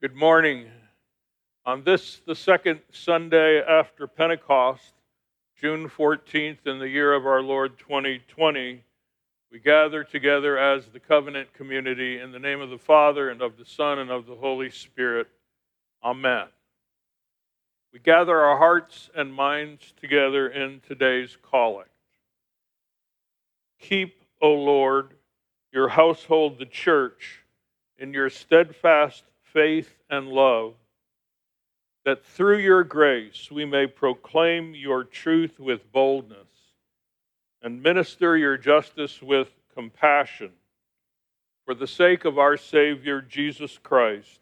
Good morning. On this, the second Sunday after Pentecost, June 14th, in the year of our Lord 2020, we gather together as the covenant community in the name of the Father, and of the Son, and of the Holy Spirit. Amen. We gather our hearts and minds together in today's collect. Keep, O Lord, your household, the church, in your steadfast faith, and love, that through your grace we may proclaim your truth with boldness and minister your justice with compassion for the sake of our Savior Jesus Christ,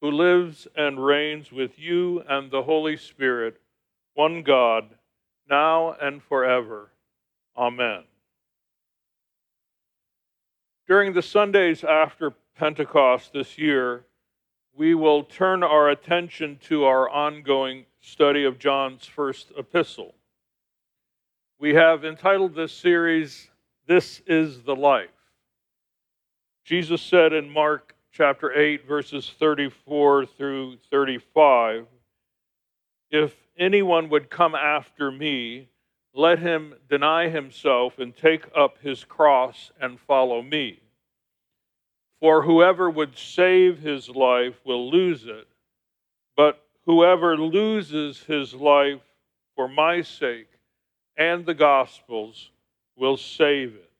who lives and reigns with you and the Holy Spirit, one God, now and forever. Amen. During the Sundays after Pentecost this year, we will turn our attention to our ongoing study of John's first epistle. We have entitled this series, This is the Life. Jesus said in Mark chapter 8, verses 34 through 35, If anyone would come after me, let him deny himself and take up his cross and follow me. For whoever would save his life will lose it, but whoever loses his life for my sake and the gospel's will save it.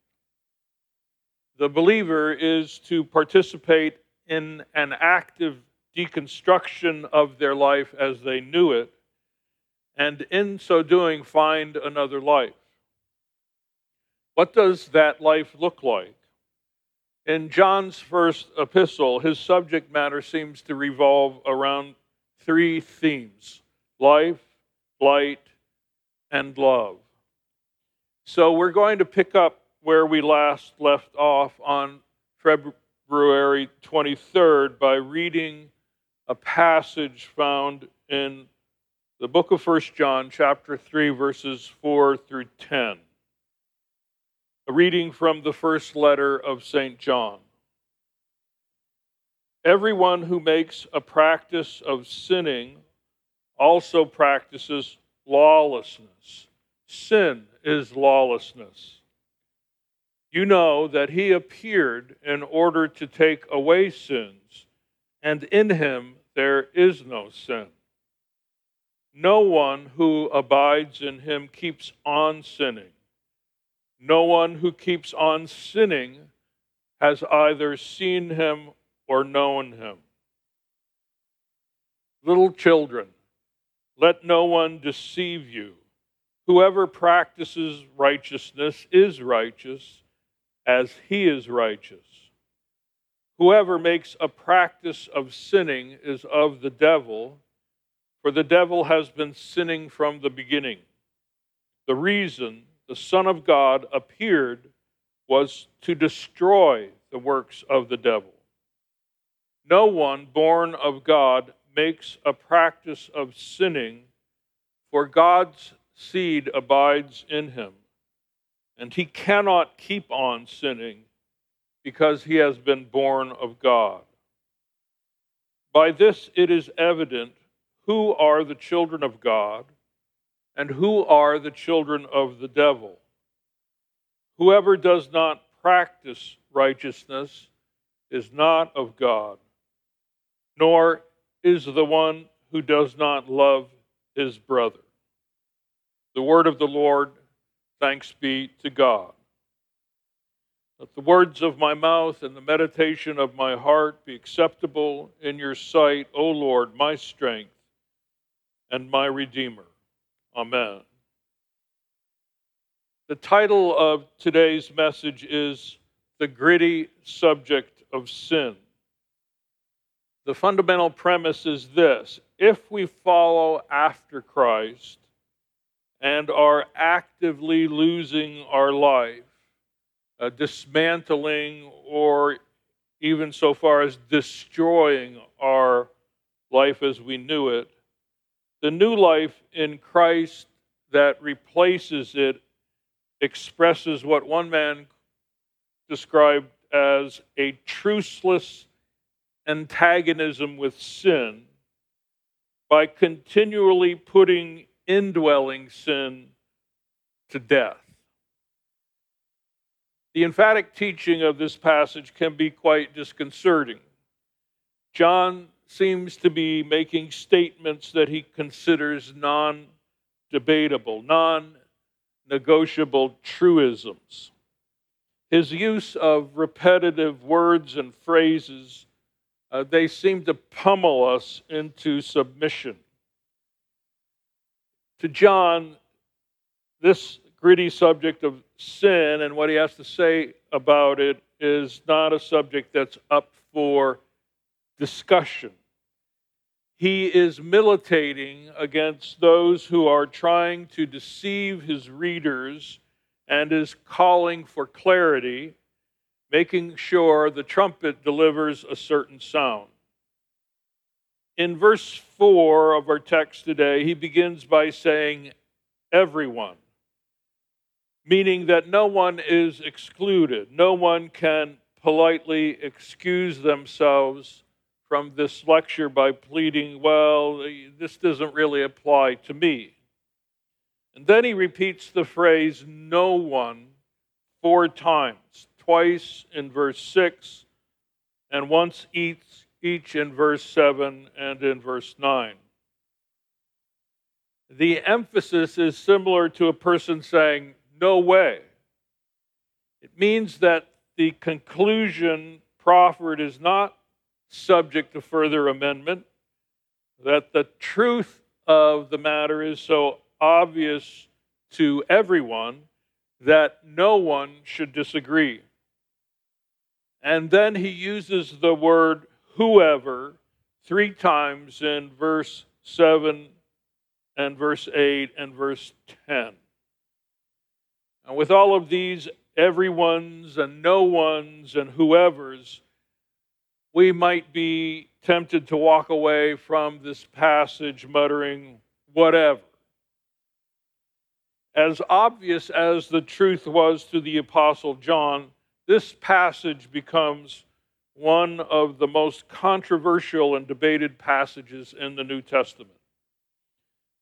The believer is to participate in an active deconstruction of their life as they knew it, and in so doing, find another life. What does that life look like? In John's first epistle, his subject matter seems to revolve around three themes life, light, and love. So we're going to pick up where we last left off on February 23rd by reading a passage found in the book of First John, chapter 3, verses 4 through 10. A reading from the first letter of St. John. Everyone who makes a practice of sinning also practices lawlessness. Sin is lawlessness. You know that he appeared in order to take away sins, and in him there is no sin. No one who abides in him keeps on sinning. No one who keeps on sinning has either seen him or known him. Little children, let no one deceive you. Whoever practices righteousness is righteous as he is righteous. Whoever makes a practice of sinning is of the devil, for the devil has been sinning from the beginning. The reason the Son of God appeared was to destroy the works of the devil. No one born of God makes a practice of sinning, for God's seed abides in him, and he cannot keep on sinning because he has been born of God. By this it is evident who are the children of God and who are the children of the devil. Whoever does not practice righteousness is not of God, nor is the one who does not love his brother. The word of the Lord, thanks be to God. Let the words of my mouth and the meditation of my heart be acceptable in your sight, O Lord, my strength and my Redeemer. Amen. The title of today's message is The Gritty Subject of Sin. The fundamental premise is this if we follow after Christ and are actively losing our life, uh, dismantling, or even so far as destroying our life as we knew it, the new life in Christ that replaces it expresses what one man described as a truceless antagonism with sin by continually putting indwelling sin to death. The emphatic teaching of this passage can be quite disconcerting. John seems to be making statements that he considers non debatable, non negotiable truisms. His use of repetitive words and phrases, uh, they seem to pummel us into submission. To John, this gritty subject of sin and what he has to say about it is not a subject that's up for discussion. He is militating against those who are trying to deceive his readers and is calling for clarity, making sure the trumpet delivers a certain sound. In verse 4 of our text today, he begins by saying, Everyone, meaning that no one is excluded. No one can politely excuse themselves from this lecture by pleading, Well, this doesn't really apply to me. And then he repeats the phrase, no one, four times, twice in verse 6, and once each, each in verse 7 and in verse 9. The emphasis is similar to a person saying, no way. It means that the conclusion proffered is not subject to further amendment, that the truth of the matter is so obvious to everyone that no one should disagree. And then he uses the word whoever three times in verse 7 and verse 8 and verse 10. And with all of these everyone's and no one's and whoever's, we might be tempted to walk away from this passage muttering, whatever. As obvious as the truth was to the Apostle John, this passage becomes one of the most controversial and debated passages in the New Testament.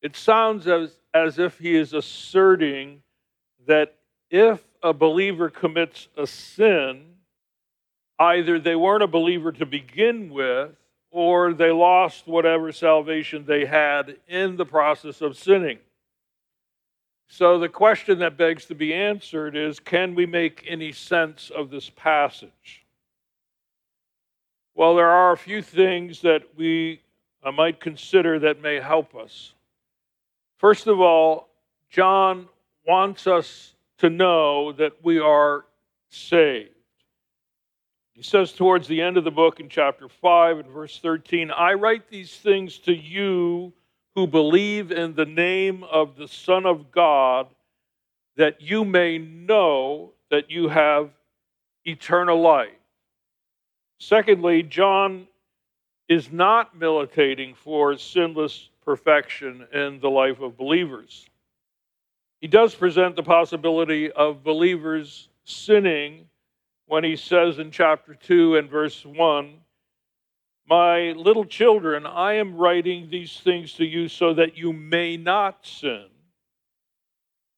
It sounds as, as if he is asserting that if a believer commits a sin, either they weren't a believer to begin with, or they lost whatever salvation they had in the process of sinning. So the question that begs to be answered is can we make any sense of this passage? Well, there are a few things that we might consider that may help us. First of all, John wants us to know that we are saved. He says towards the end of the book in chapter 5 and verse 13, I write these things to you who believe in the name of the Son of God, that you may know that you have eternal life. Secondly, John is not militating for sinless perfection in the life of believers. He does present the possibility of believers sinning when he says in chapter 2 and verse 1 my little children, I am writing these things to you so that you may not sin.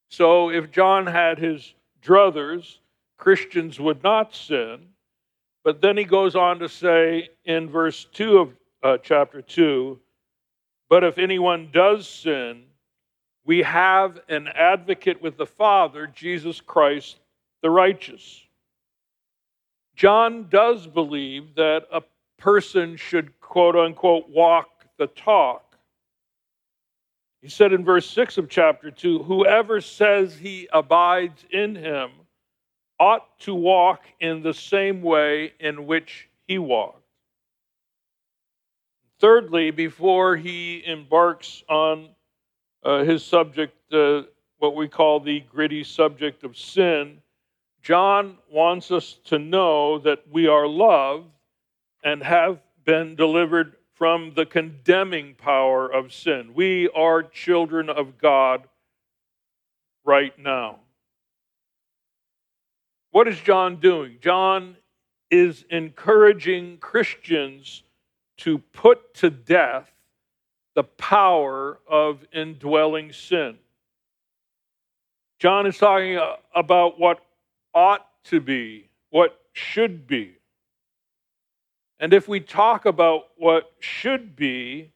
So if John had his druthers, Christians would not sin. But then he goes on to say in verse 2 of uh, chapter 2 But if anyone does sin, we have an advocate with the Father, Jesus Christ the righteous. John does believe that a person should, quote unquote, walk the talk. He said in verse 6 of chapter 2 Whoever says he abides in him ought to walk in the same way in which he walked. Thirdly, before he embarks on uh, his subject, uh, what we call the gritty subject of sin, John wants us to know that we are loved and have been delivered from the condemning power of sin. We are children of God right now. What is John doing? John is encouraging Christians to put to death the power of indwelling sin. John is talking about what ought to be, what should be. And if we talk about what should be,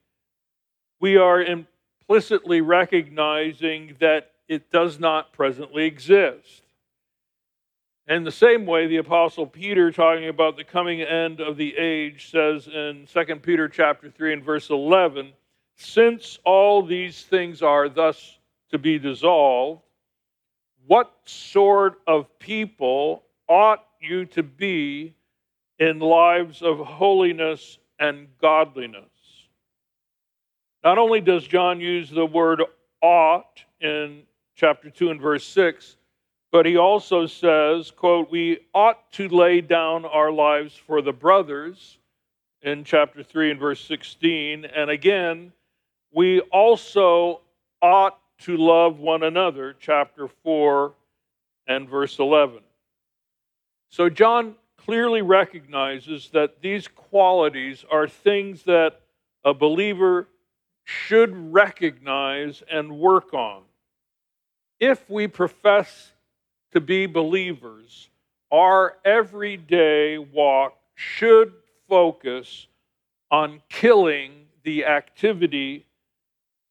we are implicitly recognizing that it does not presently exist. In the same way, the apostle Peter, talking about the coming end of the age, says in 2 Peter chapter 3 and verse 11, since all these things are thus to be dissolved, what sort of people ought you to be in lives of holiness and godliness? Not only does John use the word ought in chapter 2 and verse 6, but he also says, quote, we ought to lay down our lives for the brothers in chapter 3 and verse 16. And again, we also ought to love one another, chapter 4 and verse 11. So John clearly recognizes that these qualities are things that a believer should recognize and work on. If we profess to be believers, our everyday walk should focus on killing the activity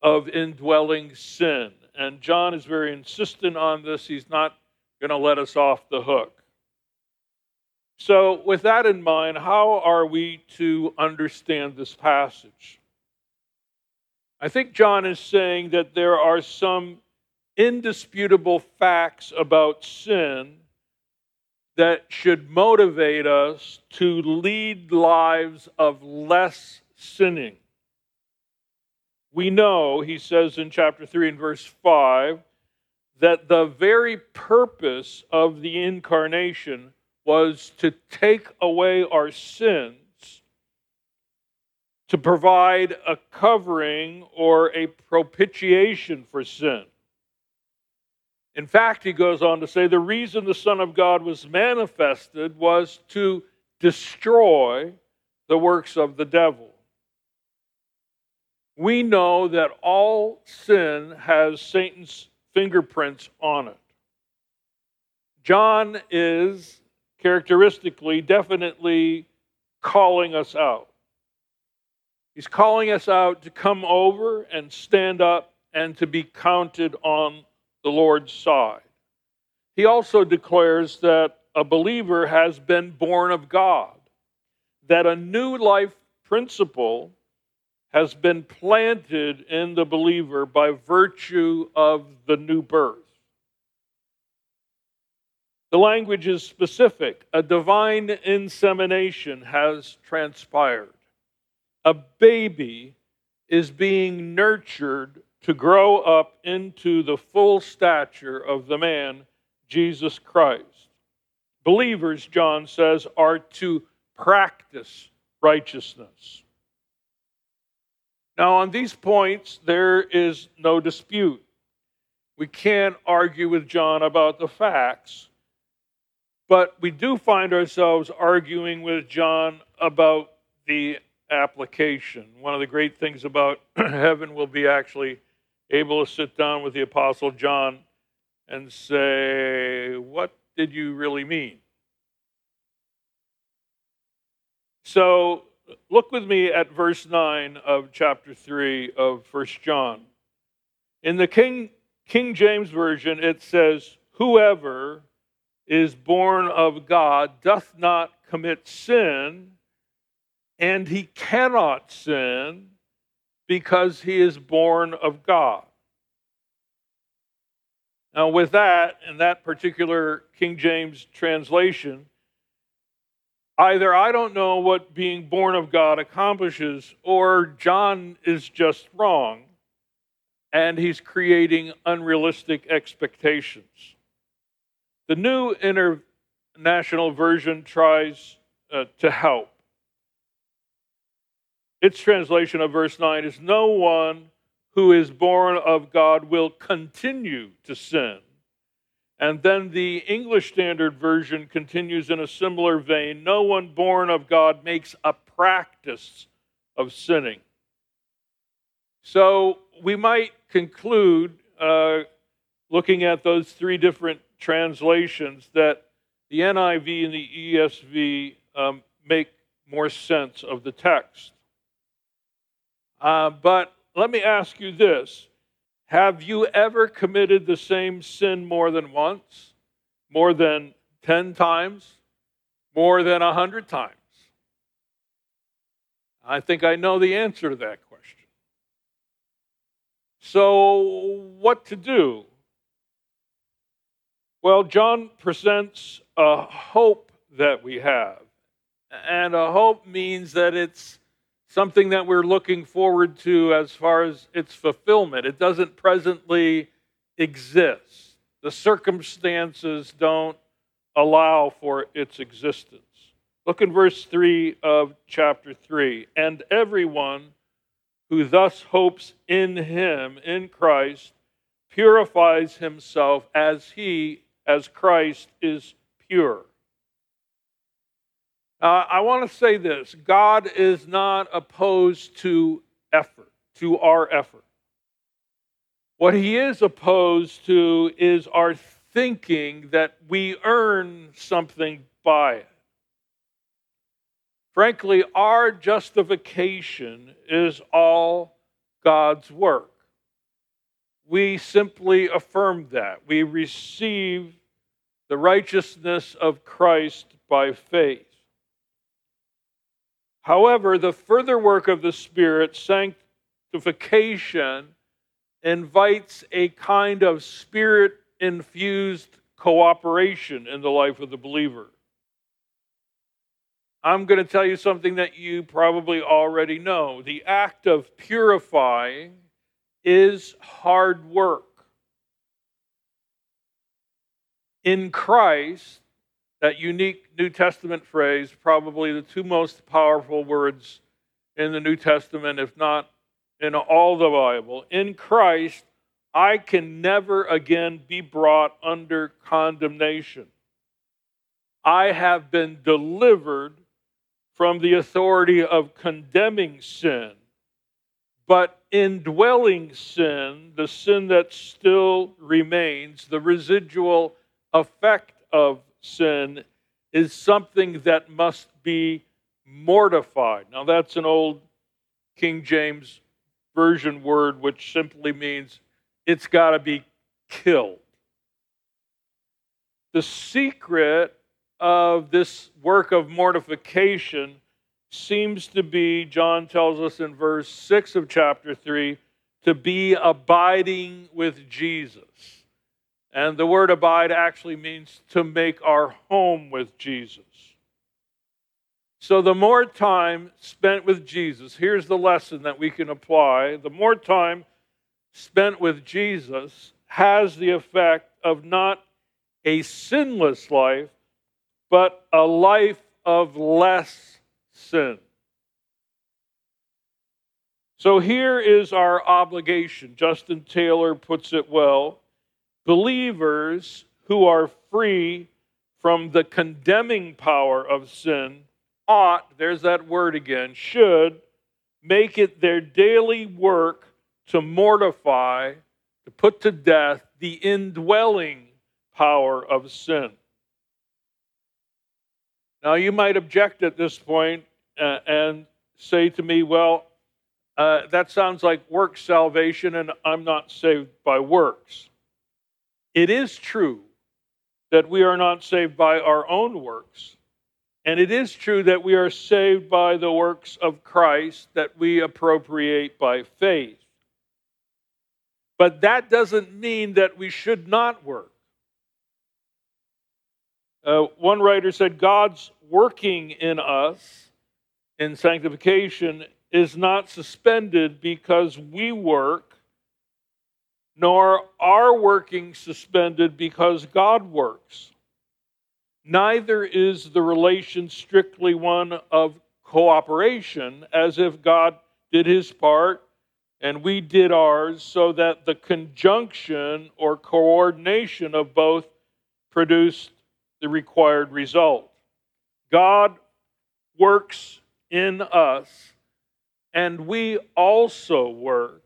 of indwelling sin. And John is very insistent on this. He's not going to let us off the hook. So, with that in mind, how are we to understand this passage? I think John is saying that there are some indisputable facts about sin that should motivate us to lead lives of less sinning. We know, he says in chapter 3 and verse 5, that the very purpose of the incarnation was to take away our sins to provide a covering or a propitiation for sin. In fact, he goes on to say the reason the Son of God was manifested was to destroy the works of the devil. We know that all sin has Satan's fingerprints on it. John is characteristically, definitely calling us out. He's calling us out to come over and stand up and to be counted on the Lord's side. He also declares that a believer has been born of God, that a new life principle has been planted in the believer by virtue of the new birth. The language is specific. A divine insemination has transpired. A baby is being nurtured to grow up into the full stature of the man, Jesus Christ. Believers, John says, are to practice righteousness. Now, on these points, there is no dispute. We can't argue with John about the facts, but we do find ourselves arguing with John about the application. One of the great things about heaven will be actually able to sit down with the Apostle John and say, What did you really mean? So look with me at verse 9 of chapter 3 of 1 John. In the King, King James Version, it says, Whoever is born of God doth not commit sin, and he cannot sin because he is born of God. Now, with that, in that particular King James translation, either I don't know what being born of God accomplishes, or John is just wrong and he's creating unrealistic expectations. The New International Version tries uh, to help. Its translation of verse 9 is No one who is born of God will continue to sin. And then the English Standard Version continues in a similar vein No one born of God makes a practice of sinning. So we might conclude, uh, looking at those three different translations, that the NIV and the ESV um, make more sense of the text. Uh, but let me ask you this Have you ever committed the same sin more than once? More than 10 times? More than 100 times? I think I know the answer to that question. So, what to do? Well, John presents a hope that we have. And a hope means that it's something that we're looking forward to as far as its fulfillment. It doesn't presently exist, the circumstances don't allow for its existence. Look in verse 3 of chapter 3. And everyone who thus hopes in him, in Christ, purifies himself as he, as Christ, is pure. Uh, I want to say this God is not opposed to effort, to our effort. What he is opposed to is our thinking that we earn something by it. Frankly, our justification is all God's work. We simply affirm that. We receive the righteousness of Christ by faith. However, the further work of the Spirit, sanctification, invites a kind of spirit infused cooperation in the life of the believer. I'm going to tell you something that you probably already know. The act of purifying is hard work. In Christ, that unique New Testament phrase, probably the two most powerful words in the New Testament, if not in all the Bible. In Christ, I can never again be brought under condemnation. I have been delivered from the authority of condemning sin. But indwelling sin, the sin that still remains, the residual effect of sin is something that must be mortified. Now, that's an old King James Version word which simply means it's got to be killed. The secret of this work of mortification seems to be, John tells us in verse 6 of chapter 3, to be abiding with Jesus. And the word abide actually means to make our home with Jesus. So, the more time spent with Jesus, here's the lesson that we can apply the more time spent with Jesus has the effect of not a sinless life, but a life of less sin. So here is our obligation. Justin Taylor puts it well believers who are free from the condemning power of sin ought, there's that word again, should make it their daily work to mortify, to put to death the indwelling power of sin. Now, you might object at this point, uh, and say to me, well, uh, that sounds like work salvation, and I'm not saved by works. It is true that we are not saved by our own works. And it is true that we are saved by the works of Christ that we appropriate by faith. But that doesn't mean that we should not work. Uh, one writer said, God's working in us in sanctification is not suspended because we work nor are working suspended because God works. Neither is the relation strictly one of cooperation, as if God did his part and we did ours, so that the conjunction or coordination of both produced the required result. God works in us and we also work.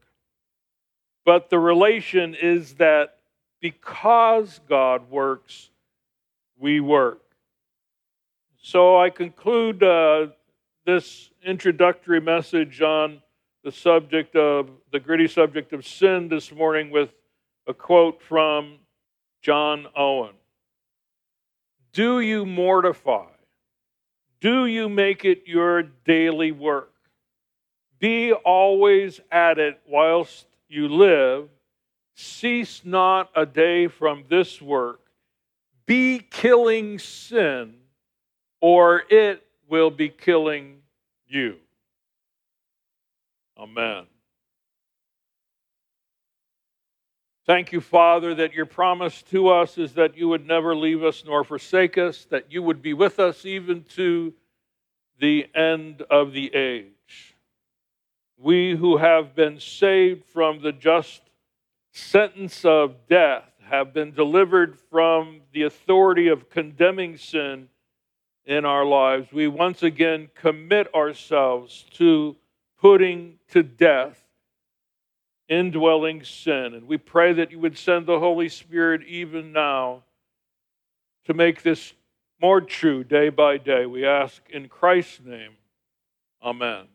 But the relation is that because God works, we work. So I conclude uh, this introductory message on the subject of the gritty subject of sin this morning with a quote from John Owen Do you mortify? Do you make it your daily work? Be always at it whilst you live. Cease not a day from this work. Be killing sin, or it will be killing you. Amen. Thank you, Father, that your promise to us is that you would never leave us nor forsake us, that you would be with us even to the end of the age. We who have been saved from the just sentence of death have been delivered from the authority of condemning sin in our lives. We once again commit ourselves to putting to death indwelling sin. And we pray that you would send the Holy Spirit even now to make this more true day by day. We ask in Christ's name. Amen.